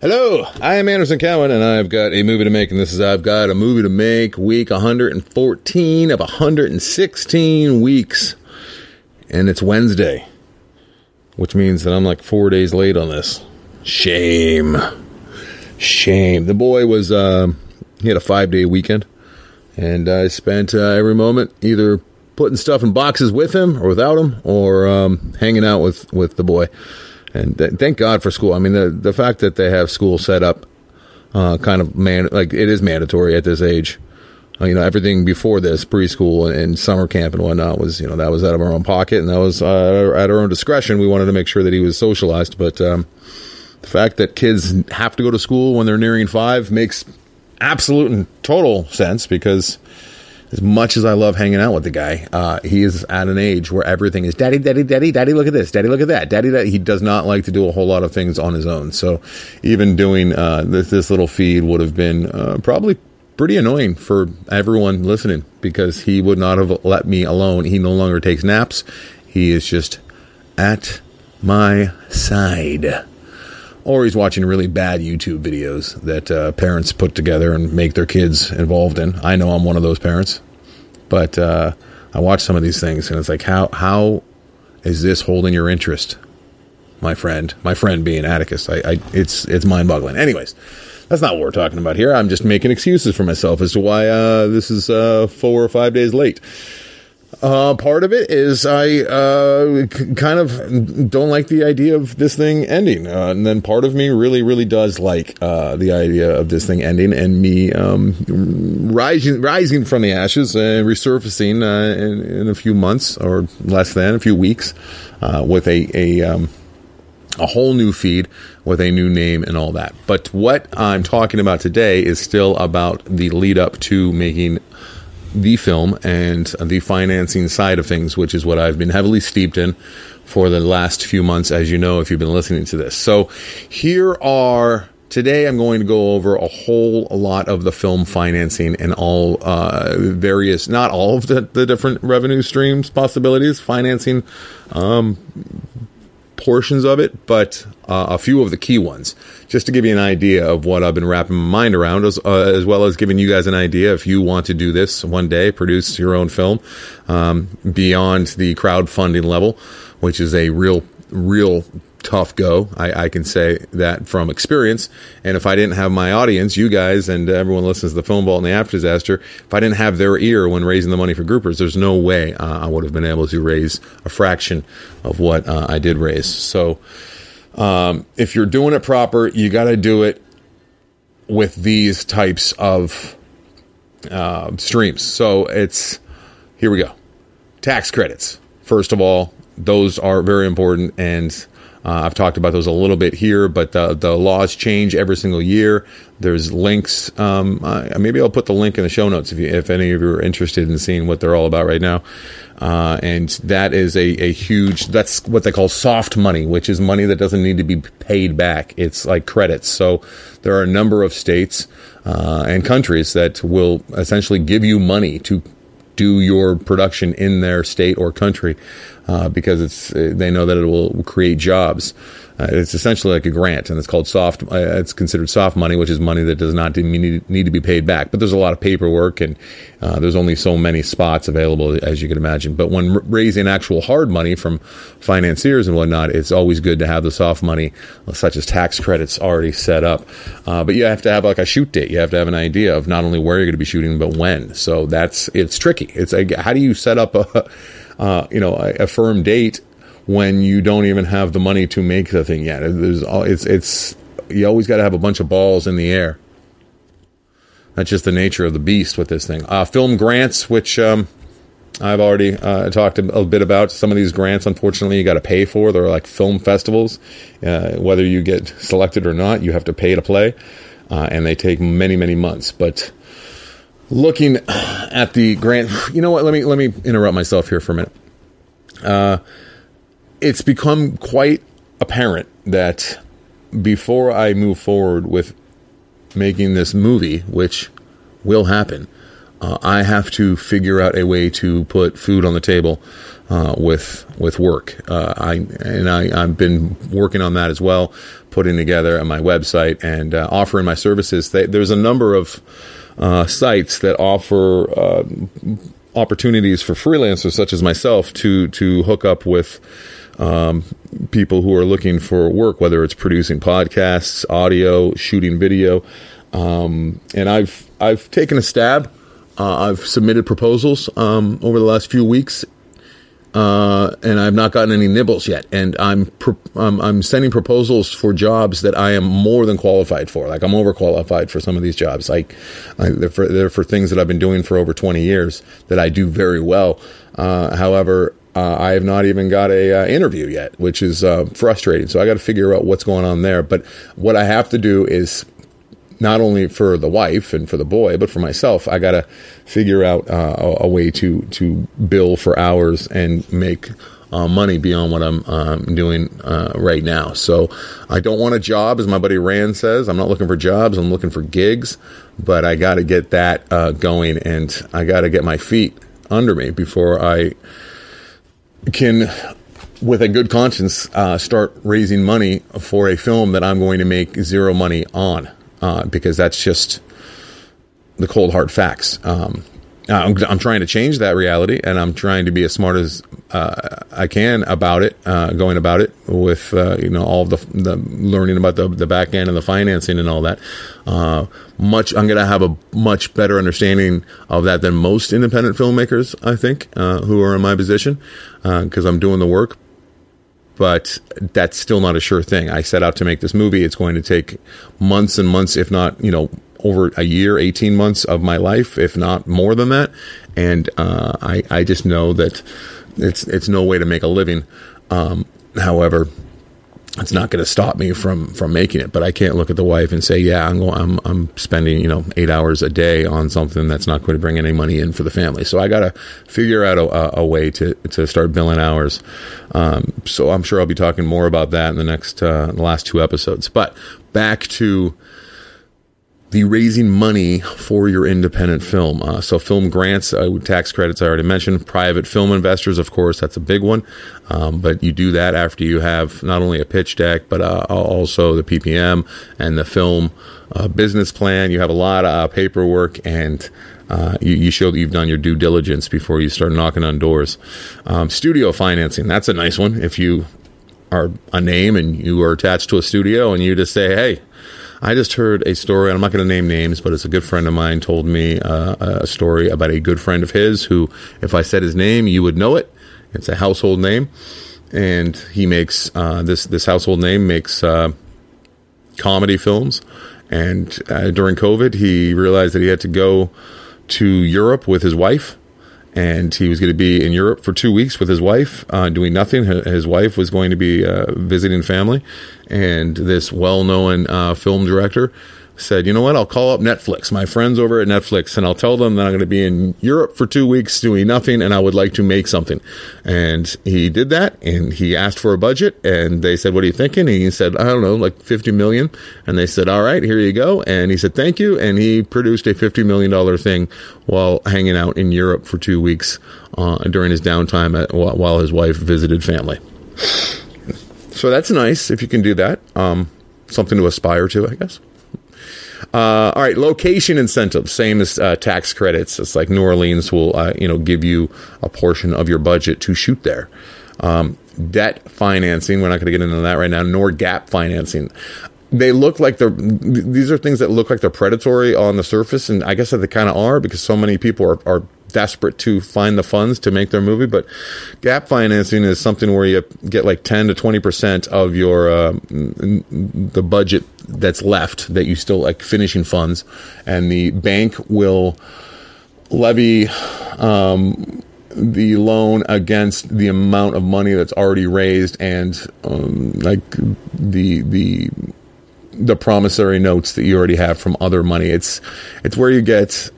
Hello, I am Anderson Cowan, and I've got a movie to make, and this is I've got a movie to make, week 114 of 116 weeks, and it's Wednesday, which means that I'm like four days late on this. Shame, shame. The boy was uh, he had a five day weekend, and I spent uh, every moment either putting stuff in boxes with him or without him, or um, hanging out with with the boy and th- thank God for school. I mean, the the fact that they have school set up, uh, kind of man, like it is mandatory at this age. Uh, you know, everything before this, preschool and, and, summer camp and whatnot, was you know that was out of our own pocket and that was uh, at our own discretion. We wanted to make sure that he was socialized, but um, the fact that kids have to go to school when they're nearing five makes absolute and total sense because as much as I love hanging out with the guy, uh, he is at an age where everything is daddy, daddy, daddy, daddy, look at this, daddy, look at that, daddy, that. He does not like to do a whole lot of things on his own. So even doing uh, this, this little feed would have been uh, probably pretty annoying for everyone listening because he would not have let me alone. He no longer takes naps. He is just at my side. Or he's watching really bad YouTube videos that uh, parents put together and make their kids involved in. I know I'm one of those parents, but uh, I watch some of these things and it's like, how how is this holding your interest, my friend? My friend being Atticus, I, I it's it's mind boggling. Anyways, that's not what we're talking about here. I'm just making excuses for myself as to why uh, this is uh, four or five days late. Uh, part of it is I uh, c- kind of don't like the idea of this thing ending, uh, and then part of me really, really does like uh, the idea of this thing ending and me um, rising, rising from the ashes and resurfacing uh, in, in, a few months or less than a few weeks uh, with a a, um, a whole new feed with a new name and all that. But what I'm talking about today is still about the lead up to making the film and the financing side of things, which is what I've been heavily steeped in for the last few months, as you know, if you've been listening to this. So here are. Today, I'm going to go over a whole lot of the film financing and all uh, various, not all of the, the different revenue streams possibilities, financing um, portions of it, but uh, a few of the key ones, just to give you an idea of what I've been wrapping my mind around, as, uh, as well as giving you guys an idea if you want to do this one day, produce your own film um, beyond the crowdfunding level, which is a real, real tough go. I, I, can say that from experience. And if I didn't have my audience, you guys and everyone listens to the Film Vault and the After Disaster, if I didn't have their ear when raising the money for groupers, there's no way uh, I would have been able to raise a fraction of what uh, I did raise. So um, if you're doing it proper, you got to do it with these types of uh, streams. So it's here we go. Tax credits. First of all, those are very important and uh, I've talked about those a little bit here, but the, the laws change every single year. There's links. Um, uh, maybe I'll put the link in the show notes if, you, if any of you are interested in seeing what they're all about right now. Uh, and that is a, a huge, that's what they call soft money, which is money that doesn't need to be paid back. It's like credits. So there are a number of states uh, and countries that will essentially give you money to do your production in their state or country uh, because it's they know that it will create jobs. Uh, it's essentially like a grant, and it's called soft. Uh, it's considered soft money, which is money that does not need, need to be paid back. But there's a lot of paperwork, and uh, there's only so many spots available, as you can imagine. But when r- raising actual hard money from financiers and whatnot, it's always good to have the soft money, such as tax credits, already set up. Uh, but you have to have like a shoot date. You have to have an idea of not only where you're going to be shooting, but when. So that's it's tricky. It's like how do you set up a uh, you know a, a firm date when you don't even have the money to make the thing yet. There's it's it's you always got to have a bunch of balls in the air. That's just the nature of the beast with this thing. Uh, film grants, which um, I've already uh, talked a, bit about. Some of these grants, unfortunately, you got to pay for. They're like film festivals. Uh, whether you get selected or not, you have to pay to play, uh, and they take many many months. But looking at the grant, you know what? Let me let me interrupt myself here for a minute. Uh, it's become quite apparent that before I move forward with making this movie, which will happen, uh, I have to figure out a way to put food on the table uh, with with work. Uh, I and I, I've been working on that as well, putting together my website and uh, offering my services. They, there's a number of uh, sites that offer uh, opportunities for freelancers such as myself to to hook up with um, people who are looking for work, whether it's producing podcasts, audio, shooting video. Um, and I've I've taken a stab. Uh, I've submitted proposals um, over the last few weeks, uh, and I've not gotten any nibbles yet. And I'm, pro- I'm, I'm sending proposals for jobs that I am more than qualified for. Like I'm overqualified for some of these jobs. Like they're, for, they're for things that I've been doing for over 20 years that I do very well. Uh, however, uh, I have not even got a uh, interview yet, which is uh, frustrating. So I got to figure out what's going on there. But what I have to do is not only for the wife and for the boy, but for myself, I got to figure out uh, a, a, way to to bill for hours and make uh, money beyond what I'm um, doing uh, right now. So I don't want a job, as my buddy Rand says. I'm not looking for jobs. I'm looking for gigs, but I got to get that uh, going, and I got to get my feet under me before I can with a good conscience, uh, start raising money for a film that I'm going to make zero money on uh, because that's just the cold hard facts. Um, I'm, I'm, trying to change that reality, and I'm trying to be as smart as uh, I can about it, uh, going about it with uh, you know all the, the learning about the the back end and the financing and all that. Uh, much I'm going to have a much better understanding of that than most independent filmmakers, I think, uh, who are in my position because I'm doing the work but that's still not a sure thing. I set out to make this movie. It's going to take months and months, if not, you know, over a year, 18 months of my life, if not more than that. And uh, I, I just know that it's, it's no way to make a living. Um, however, it's not going to stop me from from making it. But I can't look at the wife and say, "Yeah, I'm going, I'm I'm spending you know eight hours a day on something that's not going to bring any money in for the family." So I got to figure out a, a, way to to start billing hours. Um, so I'm sure I'll be talking more about that in the next uh, the last two episodes. But back to the raising money for your independent film. Uh, so, film grants, uh, tax credits, I already mentioned. Private film investors, of course, that's a big one. Um, but you do that after you have not only a pitch deck, but uh, also the PPM and the film uh, business plan. You have a lot of uh, paperwork and uh, you, you, show that you've done your due diligence before you start knocking on doors. Um, studio financing, that's a nice one. If you are a name and you are attached to a studio and you just say, hey, I just heard a story. I'm not going to name names, but it's a good friend of mine told me uh, a story about a good friend of his who, if I said his name, you would know it. It's a household name, and he makes uh, this this household name makes uh, comedy films. And uh, during COVID, he realized that he had to go to Europe with his wife and he was going to be in Europe for two weeks with his wife, uh, doing nothing. His wife was going to be uh, visiting family, and this well-known uh, film director said, "You know what? I'll call up Netflix, my friends over at Netflix, and I'll tell them that I'm going to be in Europe for two weeks doing nothing, and I would like to make something." And he did that, and he asked for a budget, and they said, "What are you thinking?" And he said, "I don't know, like 50 million." And they said, "All right, here you go." And he said, "Thank you," and he produced a 50 million dollar thing while hanging out in Europe for two weeks uh, during his downtime at, while his wife visited family. So that's nice if you can do that. Um, something to aspire to, I guess. Uh, all right, location incentives, same as uh, tax credits. It's like New Orleans will, uh, you know, give you a portion of your budget to shoot there. Um, debt financing, we're not going to get into that right now, nor gap financing. They look like they're, these are things that look like they're predatory on the surface, and I guess that they kind of are because so many people are, are desperate to find the funds to make their movie. But gap financing is something where you get like 10 to 20% of your, uh, the budget that's left that you still like finishing funds. And the bank will levy, um, the loan against the amount of money that's already raised and um, like the the the promissory notes that you already have from other money. It's it's where you get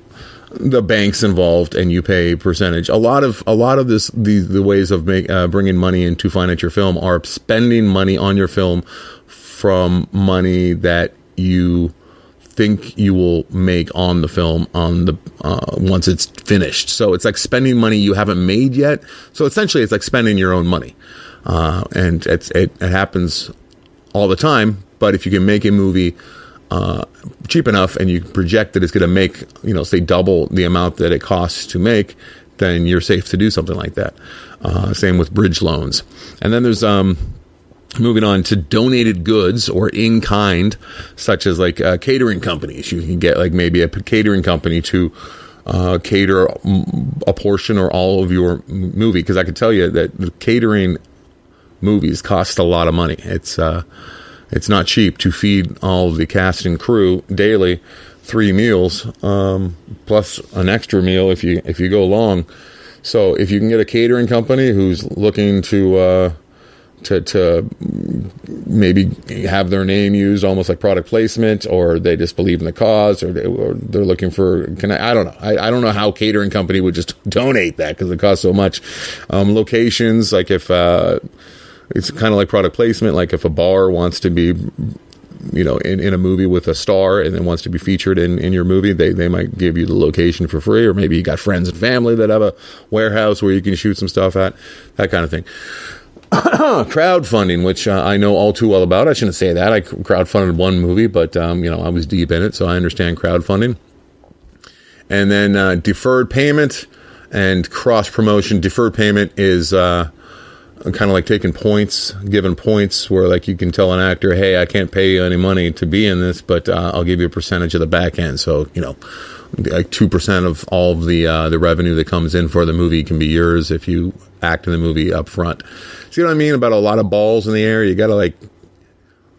the banks involved and you pay percentage. A lot of a lot of this the the ways of make, uh, bringing money in to finance your film are spending money on your film from money that you think you will make on the film on the uh, once it's finished. So it's like spending money you haven't made yet. So essentially, it's like spending your own money, uh, and it, it happens all the time. But if you can make a movie uh, cheap enough and you project that it's going to make you know say double the amount that it costs to make, then you're safe to do something like that. Uh, same with bridge loans, and then there's um moving on to donated goods or in kind, such as like uh, catering companies. You can get like maybe a catering company to uh, cater a portion or all of your movie. Because I can tell you that catering movies cost a lot of money. It's uh, it's not cheap to feed all the cast and crew daily three meals um, plus an extra meal if you if you go long. So if you can get a catering company who's looking to uh, to to maybe have their name used almost like product placement, or they just believe in the cause, or, they, are looking for. Can I? I don't know. I, I, don't know how catering company would just donate that because it costs so much. Um, locations like if uh, it's kind of like product placement, like if a bar wants to be you know, in, in a movie with a star and then wants to be featured in, in your movie, they, they might give you the location for free, or maybe you got friends and family that have a warehouse where you can shoot some stuff at, that kind of thing. crowdfunding, which uh, I know all too well about. I shouldn't say that. I crowdfunded one movie, but um, you know I was deep in it, so I understand crowdfunding. And then uh, deferred payment and cross promotion. Deferred payment is uh, kind of like taking points, giving points where like you can tell an actor, "Hey, I can't pay you any money to be in this, but uh, I'll give you a percentage of the back end." So you know, like two percent of all of the uh, the revenue that comes in for the movie can be yours if you act in the movie up front. See what I mean about a lot of balls in the air? You got to like.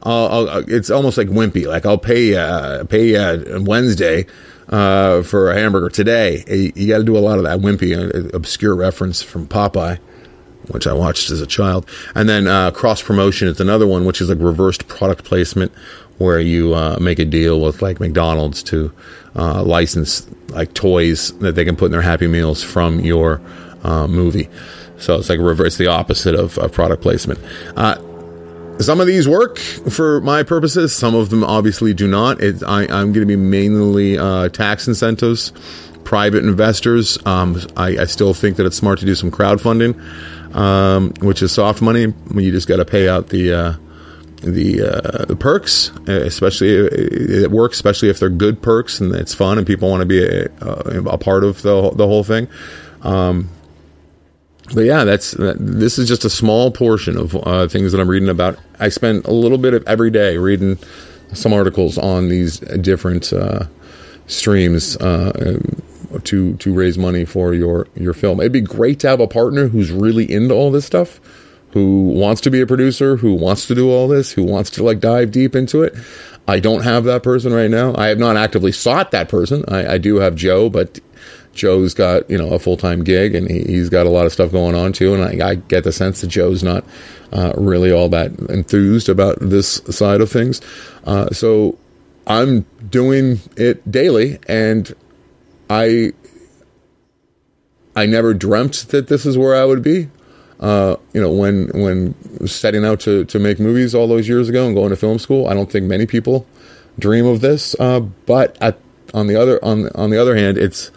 I'll, I'll, it's almost like wimpy. Like I'll pay uh, pay uh, Wednesday uh, for a hamburger today. You got to do a lot of that wimpy, uh, obscure reference from Popeye, which I watched as a child. And then uh, cross promotion is another one, which is like reversed product placement, where you uh, make a deal with like McDonald's to uh, license like toys that they can put in their Happy Meals from your uh, movie. So it's like reverse the opposite of, of product placement. Uh, some of these work for my purposes. Some of them obviously do not. It, I, am going to be mainly uh, tax incentives, private investors. Um, I, I, still think that it's smart to do some crowdfunding, um, which is soft money. You just got to pay out the uh, the uh, the perks, especially it works, especially if they're good perks and it's fun and people want to be a, a, part of the the whole thing. Um, but yeah, that's this is just a small portion of uh, things that I'm reading about. I spend a little bit of every day reading some articles on these different uh, streams uh, to to raise money for your your film. It'd be great to have a partner who's really into all this stuff, who wants to be a producer, who wants to do all this, who wants to like dive deep into it. I don't have that person right now. I have not actively sought that person. I, I do have Joe, but Joe's got you know a full time gig and he, has got a lot of stuff going on too. And I, I get the sense that Joe's not uh, really all that enthused about this side of things. Uh, so I'm doing it daily, and I I never dreamt that this is where I would be. Uh, you know, when when setting out to to make movies all those years ago and going to film school, I don't think many people dream of this. Uh, but at, on the other on on the other hand, it's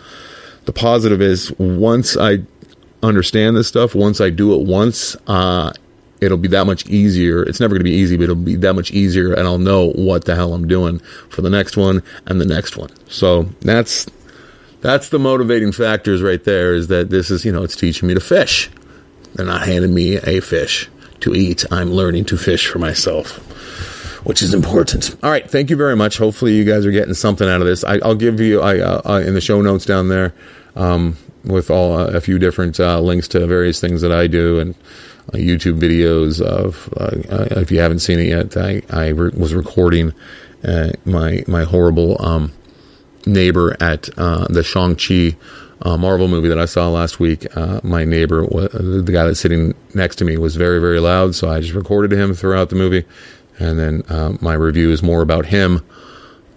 the positive is once I understand this stuff, once I do it once, uh, it'll be that much easier. It's never going to be easy, but it'll be that much easier, and I'll know what the hell I'm doing for the next one and the next one. So that's that's the motivating factors right there. Is that this is you know it's teaching me to fish. They're not handing me a fish to eat. I'm learning to fish for myself which is important. All right, thank you very much. Hopefully, you guys are getting something out of this. I, will give you I, uh, uh, in the show notes down there um, with all uh, a few different uh, links to various things that I do and YouTube videos of. Uh, if you haven't seen it yet, I, I re- was recording my my horrible um, neighbor at the Shang Chi. Marvel movie that I saw last week. my neighbor, the guy that's sitting next to me, was very, very loud, so I just recorded him throughout the movie and then uh, my review is more about him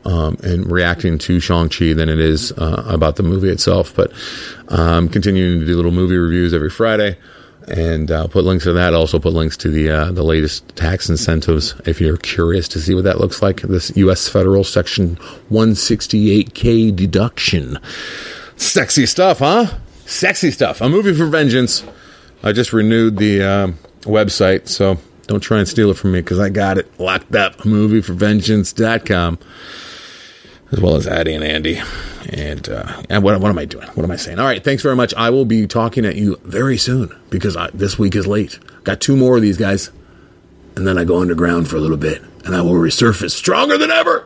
um, and reacting to Shang-Chi than it is uh, about the movie itself. But I'm um, continuing to do little movie reviews every Friday. And I'll put links to that. I'll also put links to the uh, the latest tax incentives if you're curious to see what that looks like. This U.S. federal Section 168K deduction. Sexy stuff, huh? Sexy stuff. A movie for vengeance. I just renewed the uh, website, so don't try and steal it from me because I got it locked up. Movieforvengeance.com as well as Addie and Andy. And, uh, and what, what am I doing? What am I saying? All right, thanks very much. I will be talking at you very soon because I, this week is late. Got two more of these guys, and then I go underground for a little bit, and I will resurface stronger than ever.